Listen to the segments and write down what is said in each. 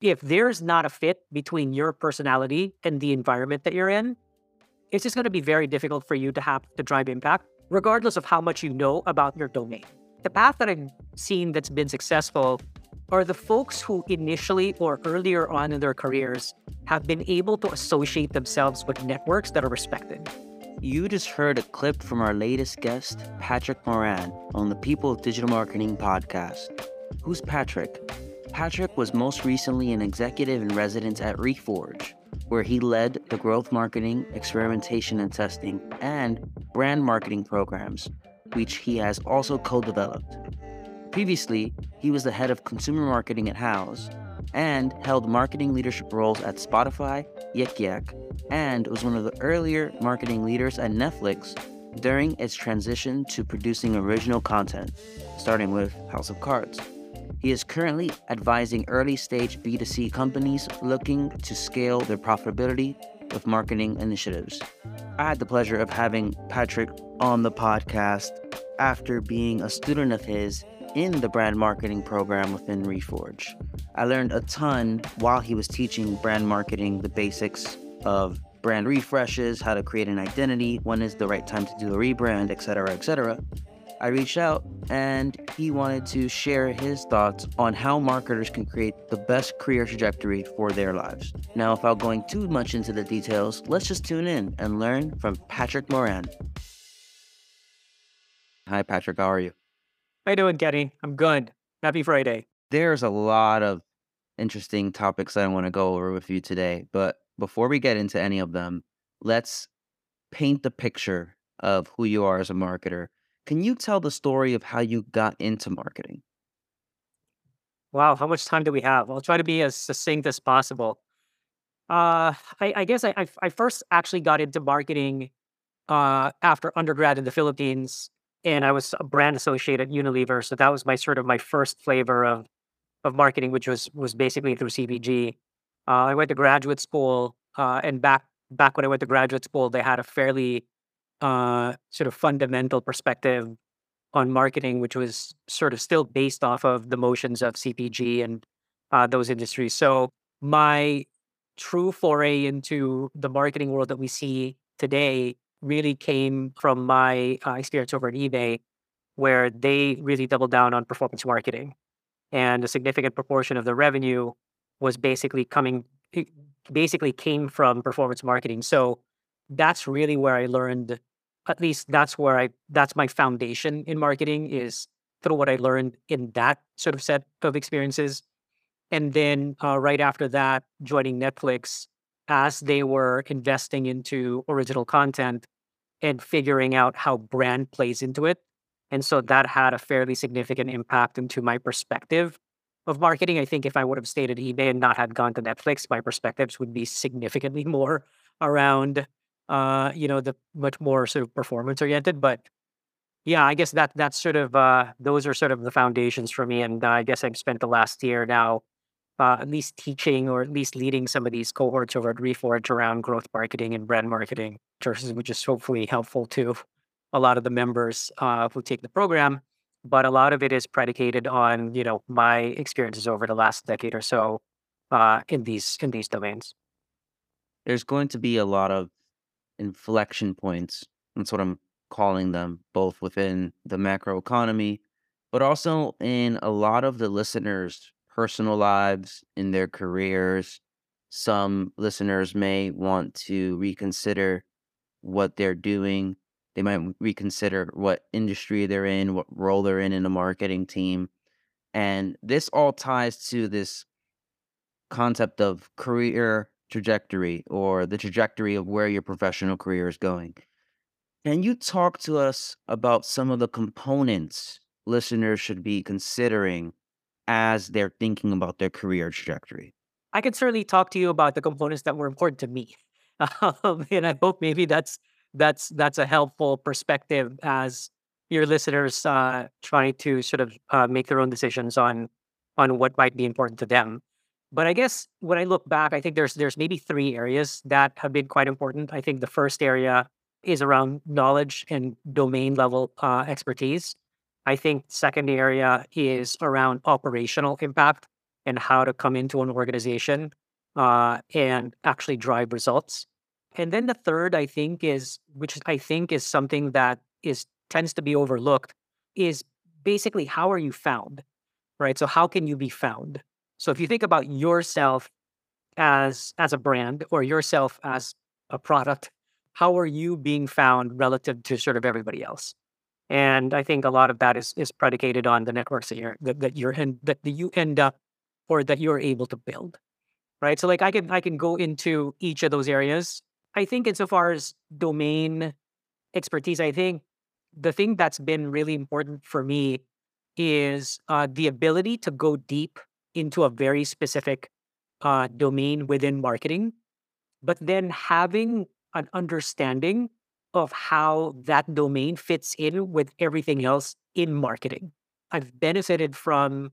if there's not a fit between your personality and the environment that you're in, it's just going to be very difficult for you to have to drive impact, regardless of how much you know about your domain. The path that I've seen that's been successful are the folks who initially or earlier on in their careers have been able to associate themselves with networks that are respected. You just heard a clip from our latest guest, Patrick Moran, on the People of Digital Marketing podcast. Who's Patrick? Patrick was most recently an executive in residence at Reforge, where he led the growth marketing, experimentation and testing, and brand marketing programs, which he has also co developed. Previously, he was the head of consumer marketing at Houzz and held marketing leadership roles at Spotify, Yik Yak, and was one of the earlier marketing leaders at Netflix during its transition to producing original content, starting with House of Cards. He is currently advising early stage B2C companies looking to scale their profitability with marketing initiatives. I had the pleasure of having Patrick on the podcast after being a student of his in the brand marketing program within Reforge. I learned a ton while he was teaching brand marketing, the basics of brand refreshes, how to create an identity, when is the right time to do a rebrand, etc., etc. I reached out and he wanted to share his thoughts on how marketers can create the best career trajectory for their lives. Now, without going too much into the details, let's just tune in and learn from Patrick Moran. Hi, Patrick. How are you? How you doing, Kenny? I'm good. Happy Friday. There's a lot of interesting topics that I want to go over with you today, but before we get into any of them, let's paint the picture of who you are as a marketer can you tell the story of how you got into marketing? Wow, how much time do we have? I'll try to be as succinct as possible. Uh, I, I guess I, I, first actually got into marketing uh, after undergrad in the Philippines, and I was a brand associate at Unilever. So that was my sort of my first flavor of of marketing, which was was basically through CPG. Uh, I went to graduate school, uh, and back back when I went to graduate school, they had a fairly uh, sort of fundamental perspective on marketing, which was sort of still based off of the motions of CPG and uh, those industries. So my true foray into the marketing world that we see today really came from my uh, experience over at eBay, where they really doubled down on performance marketing, and a significant proportion of the revenue was basically coming, basically came from performance marketing. So that's really where I learned at least that's where I that's my foundation in marketing is through what I learned in that sort of set of experiences. And then uh, right after that, joining Netflix as they were investing into original content and figuring out how brand plays into it. And so that had a fairly significant impact into my perspective of marketing. I think if I would have stayed at eBay and not had gone to Netflix, my perspectives would be significantly more around uh, you know, the much more sort of performance oriented. But yeah, I guess that that's sort of uh, those are sort of the foundations for me. And uh, I guess I've spent the last year now uh, at least teaching or at least leading some of these cohorts over at Reforge around growth marketing and brand marketing, which is hopefully helpful to a lot of the members uh, who take the program. But a lot of it is predicated on you know my experiences over the last decade or so uh, in these in these domains. There's going to be a lot of inflection points. That's what I'm calling them, both within the macro economy, but also in a lot of the listeners' personal lives, in their careers. Some listeners may want to reconsider what they're doing. They might reconsider what industry they're in, what role they're in in a marketing team. And this all ties to this concept of career trajectory or the trajectory of where your professional career is going. Can you talk to us about some of the components listeners should be considering as they're thinking about their career trajectory? I can certainly talk to you about the components that were important to me. Um, and I hope maybe that's that's that's a helpful perspective as your listeners uh, trying to sort of uh, make their own decisions on on what might be important to them. But I guess when I look back, I think there's there's maybe three areas that have been quite important. I think the first area is around knowledge and domain level uh, expertise. I think second area is around operational impact. and how to come into an organization uh, and actually drive results. And then the third, I think, is which I think is something that is tends to be overlooked, is basically how are you found, right? So how can you be found? So if you think about yourself as as a brand or yourself as a product, how are you being found relative to sort of everybody else? And I think a lot of that is is predicated on the networks that you're that, that you're in that you end up or that you're able to build. Right. So like I can I can go into each of those areas. I think insofar as domain expertise, I think the thing that's been really important for me is uh, the ability to go deep into a very specific uh, domain within marketing, but then having an understanding of how that domain fits in with everything else in marketing. I've benefited from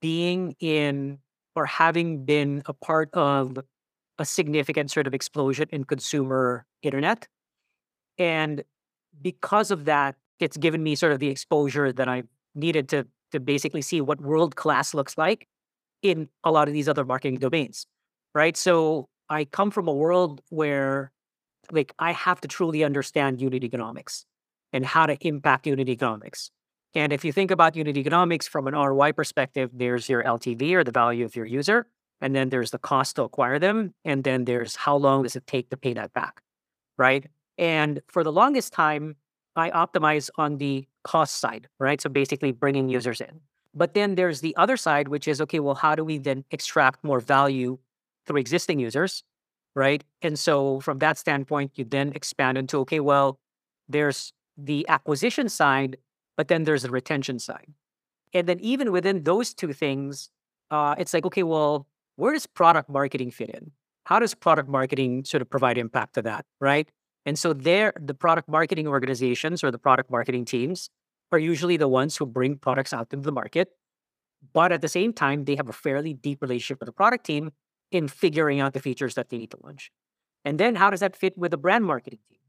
being in or having been a part of a significant sort of explosion in consumer internet. And because of that, it's given me sort of the exposure that I needed to to basically see what world class looks like in a lot of these other marketing domains. Right. So I come from a world where like I have to truly understand unit economics and how to impact unit economics. And if you think about unit economics from an ROI perspective, there's your LTV or the value of your user, and then there's the cost to acquire them, and then there's how long does it take to pay that back, right? And for the longest time, I optimize on the cost side, right? So basically bringing users in. But then there's the other side, which is okay, well, how do we then extract more value through existing users? right? And so from that standpoint, you then expand into okay, well, there's the acquisition side, but then there's the retention side. And then even within those two things, uh, it's like, okay, well, where does product marketing fit in? How does product marketing sort of provide impact to that, right? And so there, the product marketing organizations or the product marketing teams are usually the ones who bring products out into the market. But at the same time, they have a fairly deep relationship with the product team in figuring out the features that they need to launch. And then how does that fit with the brand marketing team?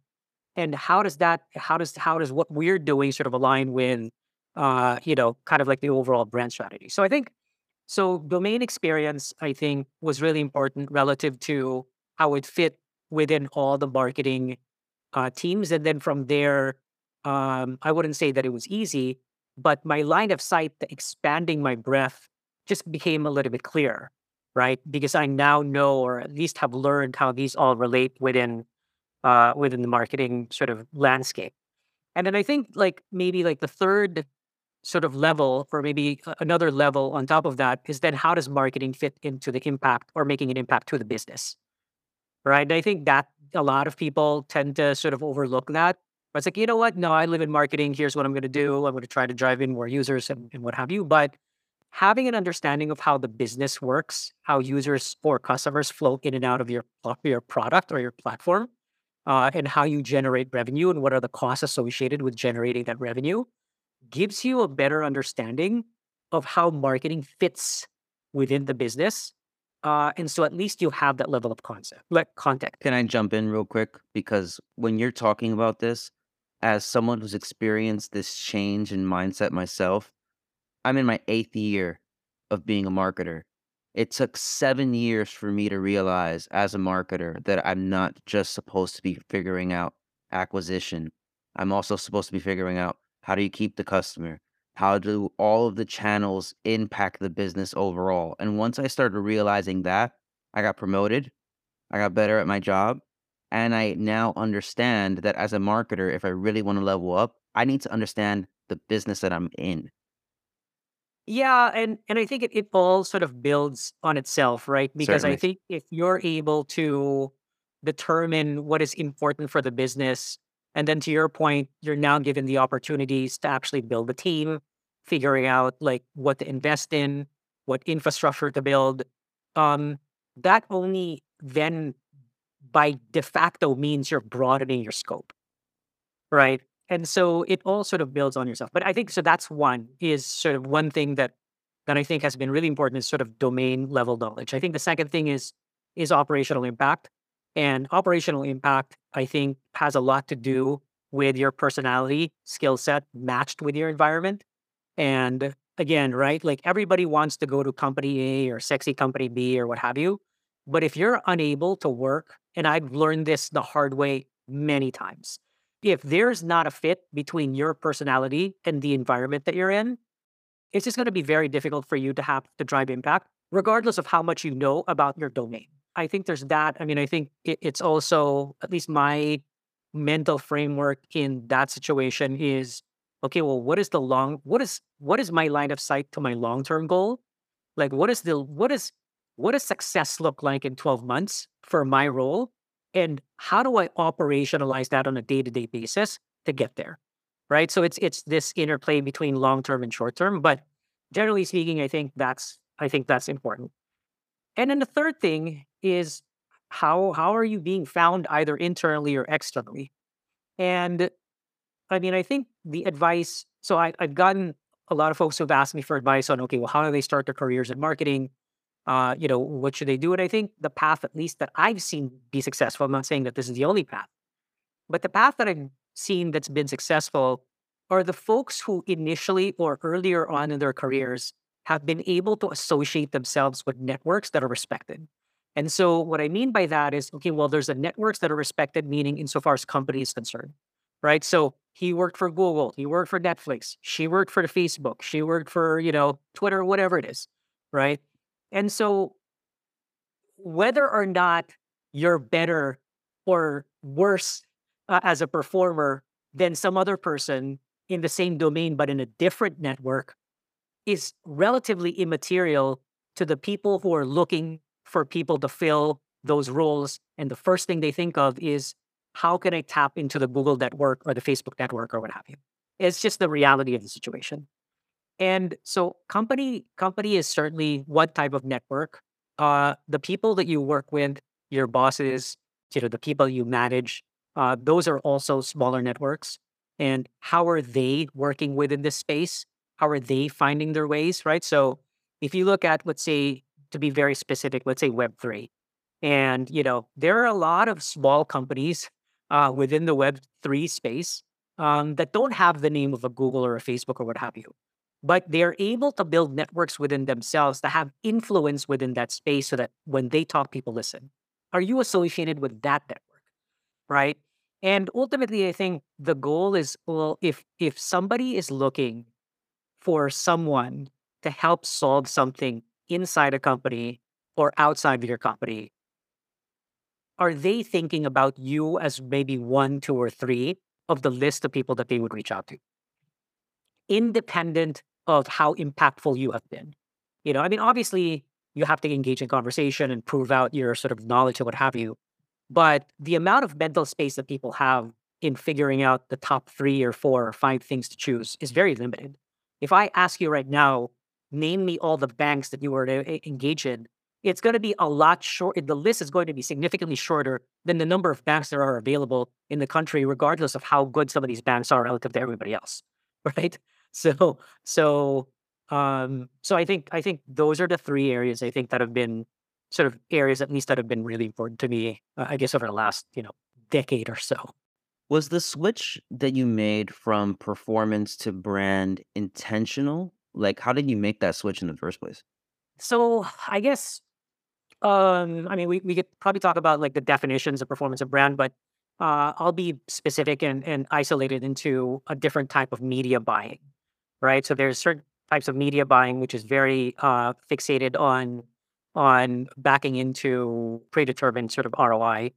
And how does that how does how does what we're doing sort of align with uh, you know, kind of like the overall brand strategy. So I think so domain experience, I think, was really important relative to how it fit within all the marketing uh, teams. And then from there, um, I wouldn't say that it was easy, but my line of sight, the expanding my breath, just became a little bit clearer right? Because I now know, or at least have learned how these all relate within uh, within the marketing sort of landscape. And then I think like maybe like the third sort of level, or maybe another level on top of that, is then how does marketing fit into the impact or making an impact to the business, right? I think that a lot of people tend to sort of overlook that. But it's like, you know what? No, I live in marketing. Here's what I'm going to do. I'm going to try to drive in more users and, and what have you. But having an understanding of how the business works, how users or customers flow in and out of your, your product or your platform, uh, and how you generate revenue and what are the costs associated with generating that revenue gives you a better understanding of how marketing fits within the business. Uh, and so at least you have that level of concept, like context. Can I jump in real quick? Because when you're talking about this, as someone who's experienced this change in mindset myself, I'm in my eighth year of being a marketer. It took seven years for me to realize as a marketer that I'm not just supposed to be figuring out acquisition. I'm also supposed to be figuring out how do you keep the customer? How do all of the channels impact the business overall? And once I started realizing that, I got promoted, I got better at my job, and I now understand that as a marketer, if I really want to level up, I need to understand the business that I'm in. Yeah, and and I think it, it all sort of builds on itself, right? Because I think if you're able to determine what is important for the business, and then to your point, you're now given the opportunities to actually build a team, figuring out like what to invest in, what infrastructure to build. Um, that only then by de facto means you're broadening your scope, right? And so it all sort of builds on yourself. But I think so that's one is sort of one thing that that I think has been really important is sort of domain level knowledge. I think the second thing is is operational impact. And operational impact, I think, has a lot to do with your personality, skill set matched with your environment. And again, right? Like everybody wants to go to company A or sexy company B or what have you. But if you're unable to work, and I've learned this the hard way many times, if there's not a fit between your personality and the environment that you're in, it's just going to be very difficult for you to have to drive impact, regardless of how much you know about your domain. I think there's that. I mean, I think it, it's also, at least my mental framework in that situation is okay, well, what is the long, what is, what is my line of sight to my long term goal? Like, what is the, what is, what does success look like in 12 months for my role? And how do I operationalize that on a day to day basis to get there? Right. So it's it's this interplay between long term and short term. But generally speaking, I think that's I think that's important. And then the third thing is how how are you being found either internally or externally? And I mean, I think the advice. So I, I've gotten a lot of folks who've asked me for advice on okay, well, how do they start their careers in marketing? uh, you know, what should they do? And I think the path, at least that I've seen be successful, I'm not saying that this is the only path, but the path that I've seen that's been successful are the folks who initially or earlier on in their careers have been able to associate themselves with networks that are respected. And so what I mean by that is, okay, well, there's a networks that are respected, meaning insofar as company is concerned, right? So he worked for Google, he worked for Netflix, she worked for Facebook, she worked for, you know, Twitter, whatever it is, right? And so, whether or not you're better or worse uh, as a performer than some other person in the same domain but in a different network is relatively immaterial to the people who are looking for people to fill those roles. And the first thing they think of is how can I tap into the Google network or the Facebook network or what have you? It's just the reality of the situation. And so company company is certainly one type of network. Uh, the people that you work with, your bosses, you know, the people you manage, uh, those are also smaller networks. And how are they working within this space? How are they finding their ways? Right. So if you look at, let's say, to be very specific, let's say Web three, and you know, there are a lot of small companies uh, within the Web three space um, that don't have the name of a Google or a Facebook or what have you but they're able to build networks within themselves that have influence within that space so that when they talk, people listen. Are you associated with that network? Right. And ultimately, I think the goal is well, if if somebody is looking for someone to help solve something inside a company or outside of your company, are they thinking about you as maybe one, two, or three of the list of people that they would reach out to? Independent of how impactful you have been. You know, I mean, obviously, you have to engage in conversation and prove out your sort of knowledge and what have you. But the amount of mental space that people have in figuring out the top three or four or five things to choose is very limited. If I ask you right now, name me all the banks that you were to engage in, it's going to be a lot short. The list is going to be significantly shorter than the number of banks that are available in the country, regardless of how good some of these banks are relative to everybody else. Right. So so um so I think I think those are the three areas I think that have been sort of areas at least that have been really important to me, uh, I guess over the last, you know, decade or so. Was the switch that you made from performance to brand intentional? Like, how did you make that switch in the first place? So I guess um I mean we, we could probably talk about like the definitions of performance of brand, but uh, I'll be specific and, and isolated into a different type of media buying right? So there's certain types of media buying which is very uh, fixated on on backing into predetermined sort of ROI,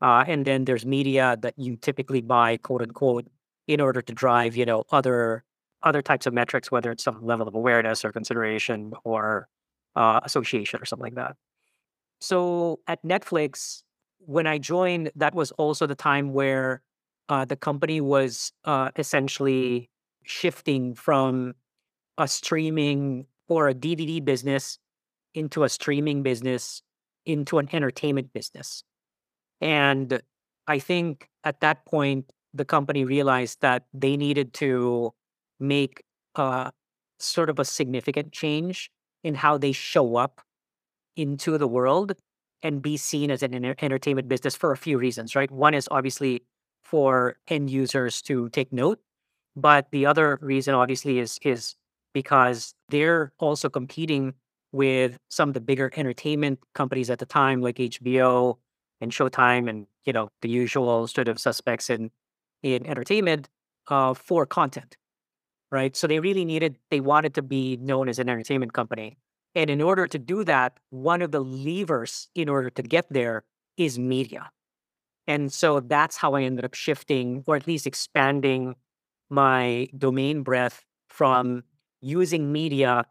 uh, and then there's media that you typically buy, quote unquote, in order to drive you know other other types of metrics, whether it's some level of awareness or consideration or uh, association or something like that. So at Netflix, when I joined, that was also the time where uh, the company was uh, essentially shifting from a streaming or a DVD business into a streaming business into an entertainment business. And I think at that point, the company realized that they needed to make a sort of a significant change in how they show up into the world and be seen as an enter- entertainment business for a few reasons, right? One is obviously for end users to take note but the other reason, obviously, is is because they're also competing with some of the bigger entertainment companies at the time, like HBO and Showtime, and you know the usual sort of suspects in in entertainment uh, for content, right? So they really needed, they wanted to be known as an entertainment company, and in order to do that, one of the levers in order to get there is media. And so that's how I ended up shifting, or at least expanding my domain breadth from using media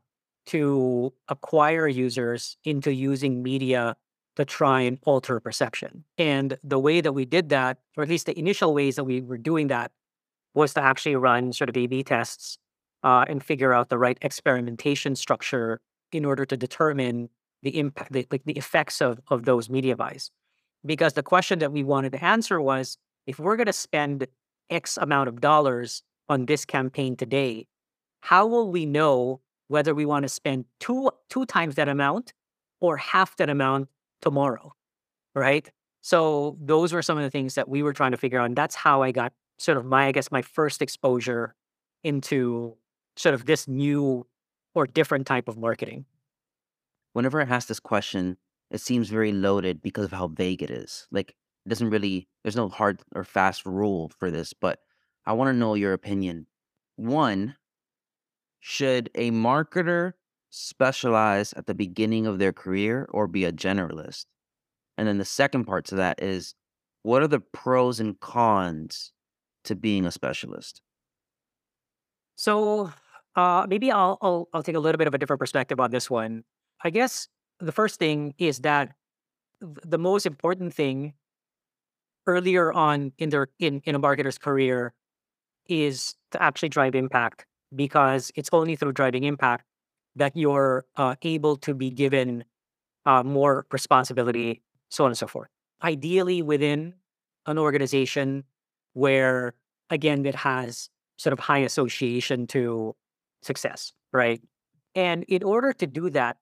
to acquire users into using media to try and alter perception. And the way that we did that, or at least the initial ways that we were doing that, was to actually run sort of A B tests uh, and figure out the right experimentation structure in order to determine the impact, the, like the effects of, of those media buys. Because the question that we wanted to answer was if we're going to spend X amount of dollars on this campaign today, how will we know whether we want to spend two two times that amount or half that amount tomorrow? Right. So those were some of the things that we were trying to figure out. And that's how I got sort of my, I guess, my first exposure into sort of this new or different type of marketing. Whenever I ask this question, it seems very loaded because of how vague it is. Like it doesn't really there's no hard or fast rule for this, but I want to know your opinion. One, should a marketer specialize at the beginning of their career or be a generalist? And then the second part to that is what are the pros and cons to being a specialist? So uh, maybe I'll, I'll I'll take a little bit of a different perspective on this one. I guess the first thing is that the most important thing earlier on in their in, in a marketer's career is to actually drive impact because it's only through driving impact that you're uh, able to be given uh, more responsibility, so on and so forth. Ideally, within an organization where, again, it has sort of high association to success, right? And in order to do that,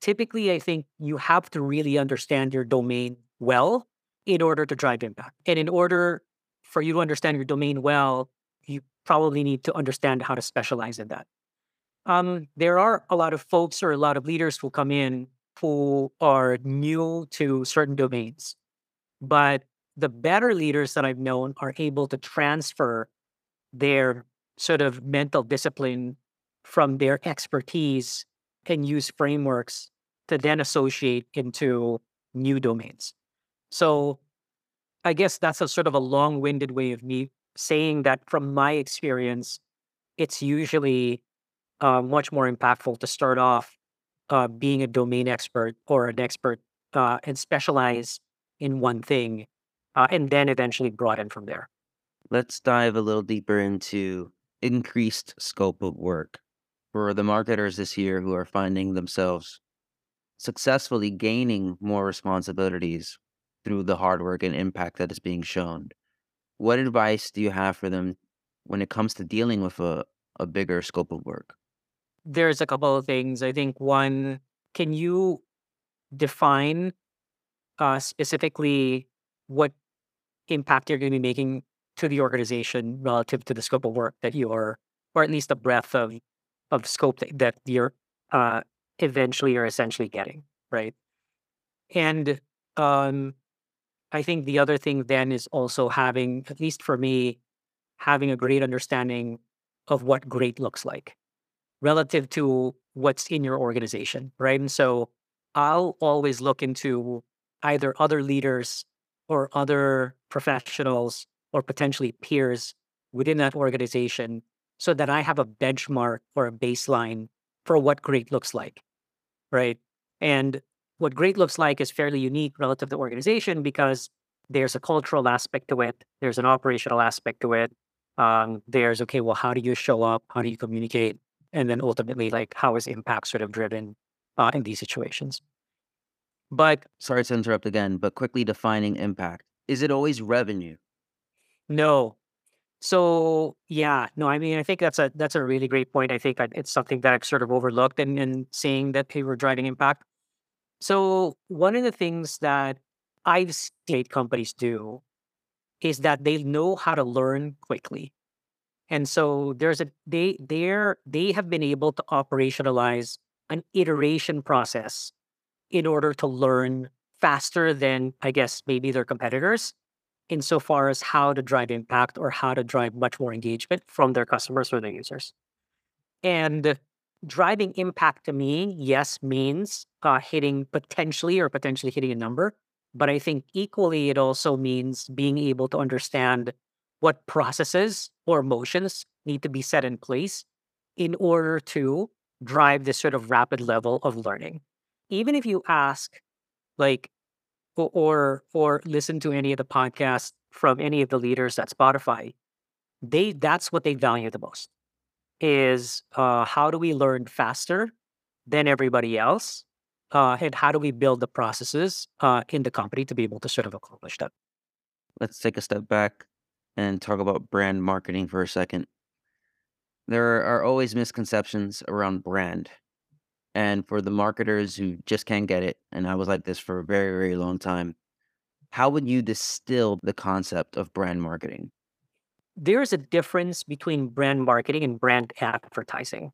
typically, I think you have to really understand your domain well in order to drive impact. And in order for you to understand your domain well, you probably need to understand how to specialize in that. Um, there are a lot of folks or a lot of leaders who come in who are new to certain domains, but the better leaders that I've known are able to transfer their sort of mental discipline from their expertise and use frameworks to then associate into new domains. So I guess that's a sort of a long winded way of me saying that from my experience, it's usually uh, much more impactful to start off uh, being a domain expert or an expert uh, and specialize in one thing, uh, and then eventually broaden from there. Let's dive a little deeper into increased scope of work for the marketers this year who are finding themselves successfully gaining more responsibilities through the hard work and impact that is being shown what advice do you have for them when it comes to dealing with a, a bigger scope of work? There's a couple of things. I think one, can you define uh, specifically what impact you're going to be making to the organization relative to the scope of work that you are, or at least the breadth of of scope that, that you're uh, eventually or essentially getting, right? And um, I think the other thing then is also having, at least for me, having a great understanding of what great looks like relative to what's in your organization, right? And so I'll always look into either other leaders or other professionals or potentially peers within that organization so that I have a benchmark or a baseline for what great looks like, right? And what great looks like is fairly unique relative to the organization because there's a cultural aspect to it, there's an operational aspect to it. Um, there's okay, well, how do you show up? How do you communicate? And then ultimately, like, how is impact sort of driven uh, in these situations? But sorry to interrupt again, but quickly defining impact. Is it always revenue? No. So yeah, no, I mean, I think that's a that's a really great point. I think it's something that I've sort of overlooked and, and saying that hey, we're driving impact. So one of the things that I've seen companies do is that they know how to learn quickly. And so there's a they they're they have been able to operationalize an iteration process in order to learn faster than I guess maybe their competitors insofar as how to drive impact or how to drive much more engagement from their customers or their users. And driving impact to me, yes, means uh, hitting potentially or potentially hitting a number. But I think equally, it also means being able to understand what processes or motions need to be set in place in order to drive this sort of rapid level of learning. Even if you ask, like, or or listen to any of the podcasts from any of the leaders at Spotify, they that's what they value the most is uh, how do we learn faster than everybody else, uh, and how do we build the processes uh, in the company to be able to sort of accomplish that. Let's take a step back and talk about brand marketing for a second. There are always misconceptions around brand. And for the marketers who just can't get it, and I was like this for a very, very long time, how would you distill the concept of brand marketing? There's a difference between brand marketing and brand advertising.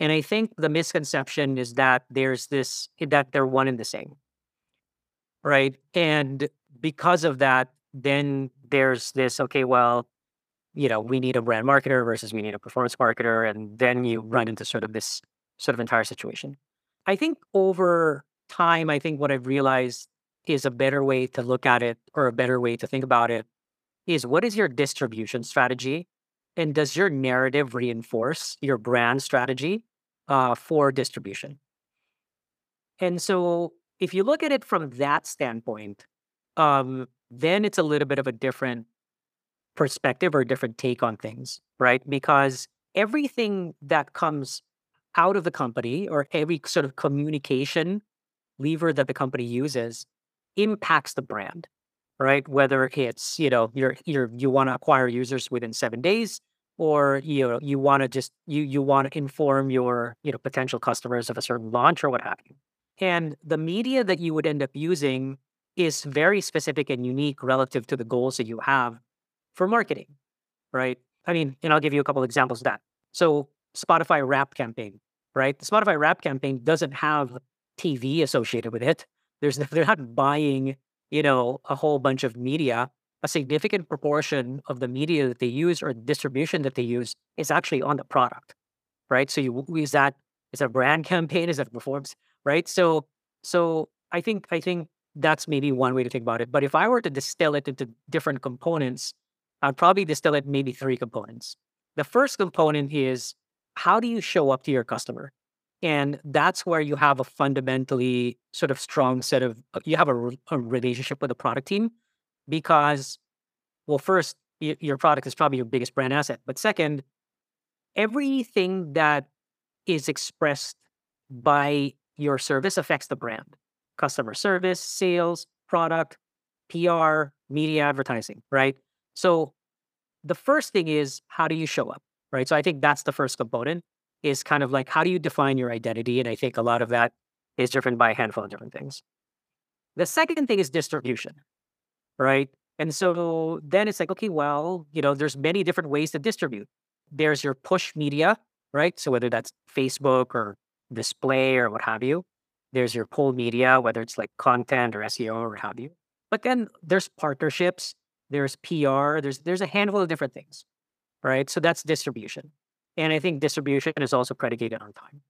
And I think the misconception is that there's this, that they're one and the same. Right. And because of that, then there's this, okay, well, you know, we need a brand marketer versus we need a performance marketer. And then you run into sort of this sort of entire situation. I think over time, I think what I've realized is a better way to look at it or a better way to think about it is what is your distribution strategy? And does your narrative reinforce your brand strategy uh, for distribution? And so if you look at it from that standpoint, um, then it's a little bit of a different perspective or a different take on things, right? Because everything that comes out of the company or every sort of communication lever that the company uses impacts the brand, right? Whether it's, you know, you're you're you want to acquire users within seven days, or you know, you want to just you you want to inform your, you know, potential customers of a certain launch or what have you. And the media that you would end up using is very specific and unique relative to the goals that you have for marketing, right? I mean, and I'll give you a couple examples of that. So Spotify Wrapped campaign, right? The Spotify Wrapped campaign doesn't have TV associated with it. There's they're not buying, you know, a whole bunch of media. A significant proportion of the media that they use or distribution that they use is actually on the product, right? So you is that is that a brand campaign? Is that performs right? So so I think I think that's maybe one way to think about it. But if I were to distill it into different components, I'd probably distill it maybe three components. The first component is how do you show up to your customer? And that's where you have a fundamentally sort of strong set of, uh, you have a, a relationship with the product team because, well, first, y- your product is probably your biggest brand asset. But second, everything that is expressed by your service affects the brand customer service, sales, product, PR, media advertising, right? So the first thing is how do you show up, right? So I think that's the first component is kind of like how do you define your identity? And I think a lot of that is driven by a handful of different things. The second thing is distribution, right? And so then it's like, okay, well, you know, there's many different ways to distribute. There's your push media, right? So whether that's Facebook or display or what have you. There's your pull media, whether it's like content or SEO or have you. But then there's partnerships, there's PR, there's there's a handful of different things, right? So that's distribution. And I think distribution is also predicated on time.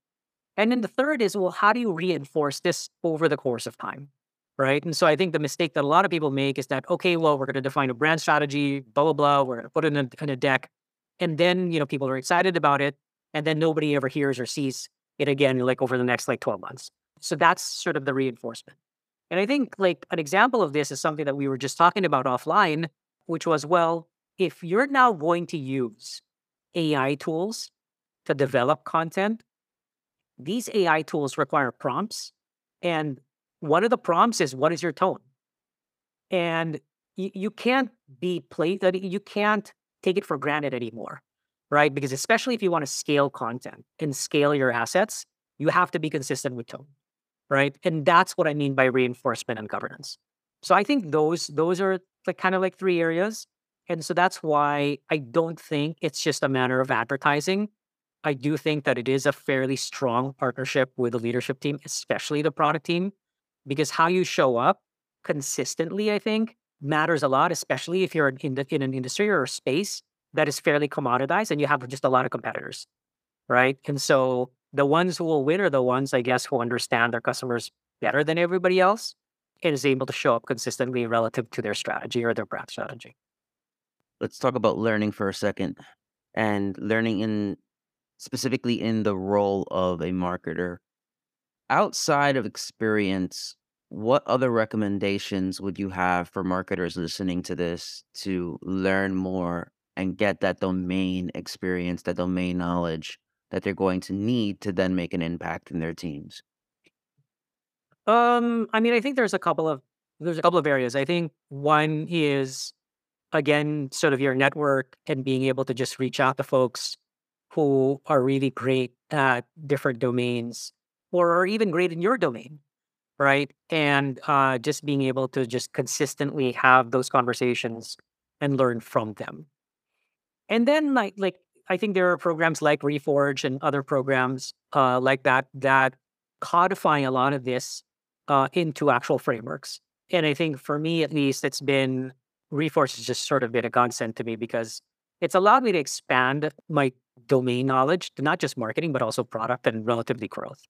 And then the third is, well, how do you reinforce this over the course of time? Right. And so I think the mistake that a lot of people make is that, okay, well, we're going to define a brand strategy, blah, blah, blah. We're going to put it in a, in a deck. And then, you know, people are excited about it. And then nobody ever hears or sees it again, like over the next like 12 months. So that's sort of the reinforcement. And I think like an example of this is something that we were just talking about offline, which was, well, if you're now going to use AI tools to develop content, these AI tools require prompts. And one of the prompts is what is your tone? And you, can't be played that you can't take it for granted anymore, right? Because especially if you want to scale content and scale your assets, you have to be consistent with tone, right? And that's what I mean by reinforcement and governance. So I think those those are like kind of like three areas. And so that's why I don't think it's just a matter of advertising. I do think that it is a fairly strong partnership with the leadership team, especially the product team, because how you show up consistently, I think, matters a lot, especially if you're in, the, in an industry or a space that is fairly commoditized and you have just a lot of competitors, right? And so the ones who will win are the ones, I guess, who understand their customers better than everybody else and is able to show up consistently relative to their strategy or their brand strategy. Let's talk about learning for a second and learning in specifically in the role of a marketer. Outside of experience, what other recommendations would you have for marketers listening to this to learn more and get that domain experience, that domain knowledge that they're going to need to then make an impact in their teams? Um, I mean, I think there's a couple of there's a couple of areas. I think one is again, sort of your network and being able to just reach out to folks who are really great at different domains or are even great in your domain, right? And uh, just being able to just consistently have those conversations and learn from them. And then, like, like I think there are programs like Reforge and other programs uh, like that that codify a lot of this uh, into actual frameworks. And I think for me, at least, it's been Reforge has just sort of been a godsend to me because it's allowed me to expand my domain knowledge to not just marketing, but also product and relatively growth.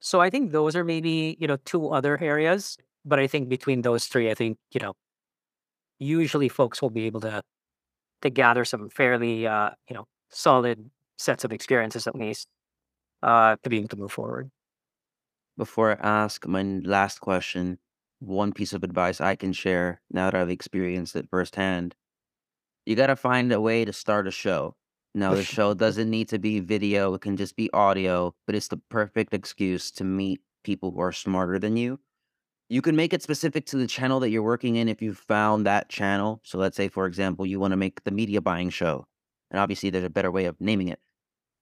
So I think those are maybe, you know, two other areas. But I think between those three, I think, you know, usually folks will be able to to gather some fairly uh, you know, solid sets of experiences at least uh to be able to move forward. Before I ask my last question, one piece of advice I can share now that I've experienced it firsthand you got to find a way to start a show. Now, the show doesn't need to be video, it can just be audio, but it's the perfect excuse to meet people who are smarter than you. You can make it specific to the channel that you're working in if you found that channel. So, let's say, for example, you want to make the media buying show, and obviously, there's a better way of naming it.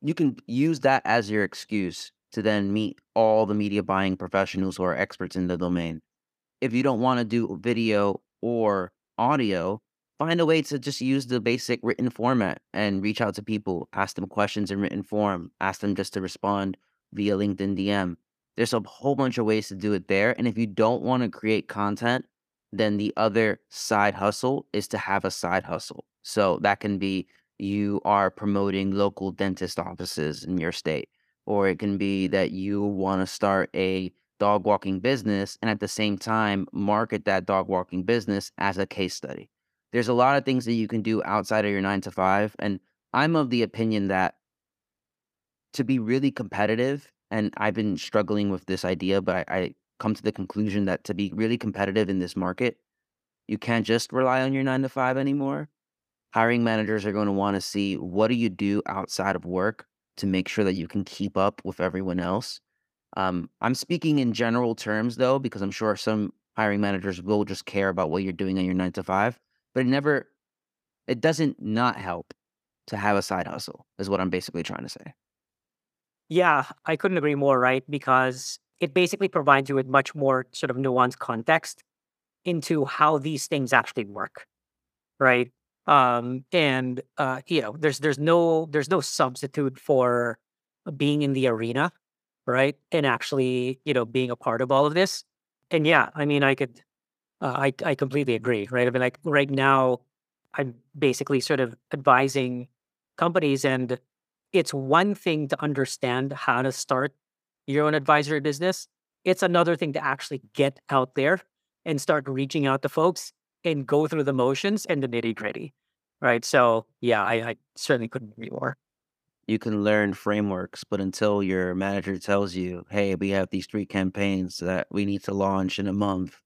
You can use that as your excuse to then meet all the media buying professionals who are experts in the domain. If you don't want to do video or audio, find a way to just use the basic written format and reach out to people, ask them questions in written form, ask them just to respond via LinkedIn DM. There's a whole bunch of ways to do it there. And if you don't want to create content, then the other side hustle is to have a side hustle. So that can be you are promoting local dentist offices in your state, or it can be that you want to start a dog walking business and at the same time market that dog walking business as a case study there's a lot of things that you can do outside of your nine to five. And I'm of the opinion that to be really competitive, and I've been struggling with this idea, but I, I come to the conclusion that to be really competitive in this market, you can't just rely on your nine to five anymore. Hiring managers are going to want to see what do you do outside of work to make sure that you can keep up with everyone else. Um, I'm speaking in general terms though, because I'm sure some hiring managers will just care about what you're doing on your nine to five but it never it doesn't not help to have a side hustle is what i'm basically trying to say Yeah, I couldn't agree more, right? Because it basically provides you with much more sort of nuanced context into how these things actually work, right? Um, and uh, you know, there's there's no there's no substitute for being in the arena, right? And actually, you know, being a part of all of this. And yeah, I mean, I could uh, I I completely agree, right? I mean, like right now, I'm basically sort of advising companies, and it's one thing to understand how to start your own advisory business. It's another thing to actually get out there and start reaching out to folks and go through the motions and the nitty gritty, right? So yeah, I, I certainly couldn't agree more. you can learn frameworks but until your manager tells you hey we have these three campaigns that we need to launch in a month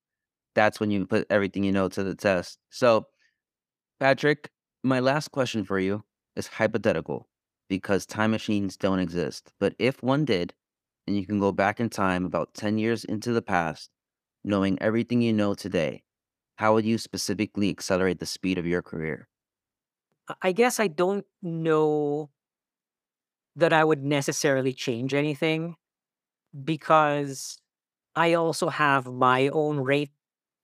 that's when you put everything you know to the test. So, Patrick, my last question for you is hypothetical because time machines don't exist. But if one did, and you can go back in time about 10 years into the past, knowing everything you know today, how would you specifically accelerate the speed of your career? I guess I don't know that I would necessarily change anything because I also have my own rate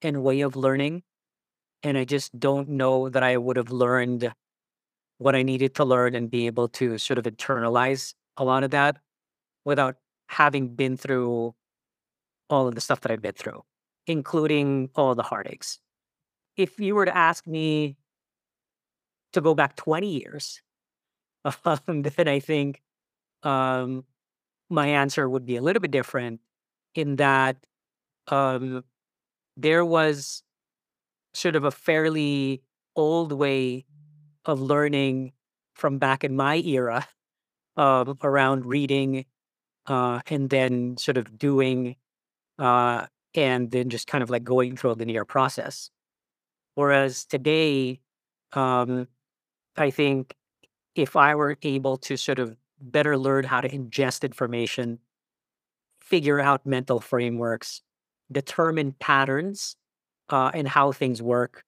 and way of learning. And I just don't know that I would have learned what I needed to learn and be able to sort of internalize a lot of that without having been through all of the stuff that I've been through, including all the heartaches. If you were to ask me to go back 20 years, um, then I think um, my answer would be a little bit different in that um, there was sort of a fairly old way of learning from back in my era um, around reading uh, and then sort of doing uh, and then just kind of like going through a linear process. Whereas today, um, I think if I were able to sort of better learn how to ingest information, figure out mental frameworks, determine patterns uh, and how things work,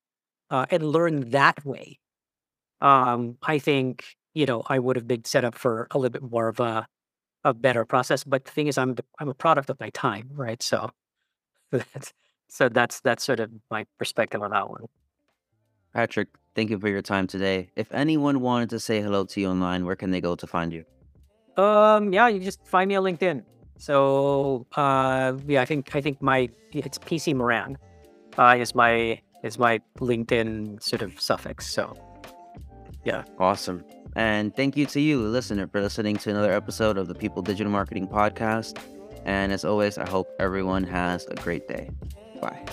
uh, and learn that way, um, I think you know I would have been set up for a little bit more of a a better process. But the thing is, I'm I'm a product of my time, right? So that's so that's that's sort of my perspective on that one. Patrick, thank you for your time today. If anyone wanted to say hello to you online, where can they go to find you? Um, yeah, you just find me on LinkedIn. So, uh, yeah, I think I think my it's PC Moran, uh, is my is my LinkedIn sort of suffix. So, yeah. Awesome. And thank you to you, listener, for listening to another episode of the People Digital Marketing Podcast. And as always, I hope everyone has a great day. Bye.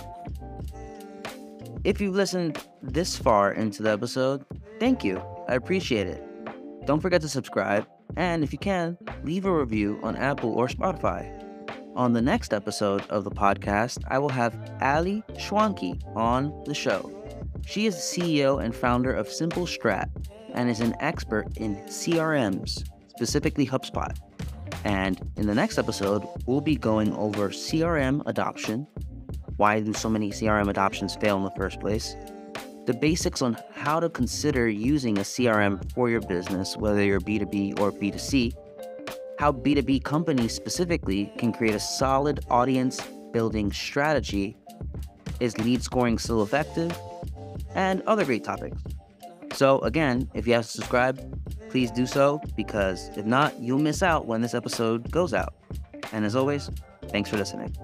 If you've listened this far into the episode, thank you. I appreciate it. Don't forget to subscribe and if you can, leave a review on Apple or Spotify. On the next episode of the podcast, I will have Ali Schwanke on the show. She is the CEO and founder of Simple Strat and is an expert in CRMs, specifically HubSpot. And in the next episode, we'll be going over CRM adoption. Why do so many CRM adoptions fail in the first place? the basics on how to consider using a CRM for your business, whether you're B2B or B2C, how B2B companies specifically can create a solid audience building strategy. Is lead scoring still effective? And other great topics. So, again, if you have subscribed, please do so because if not, you'll miss out when this episode goes out. And as always, thanks for listening.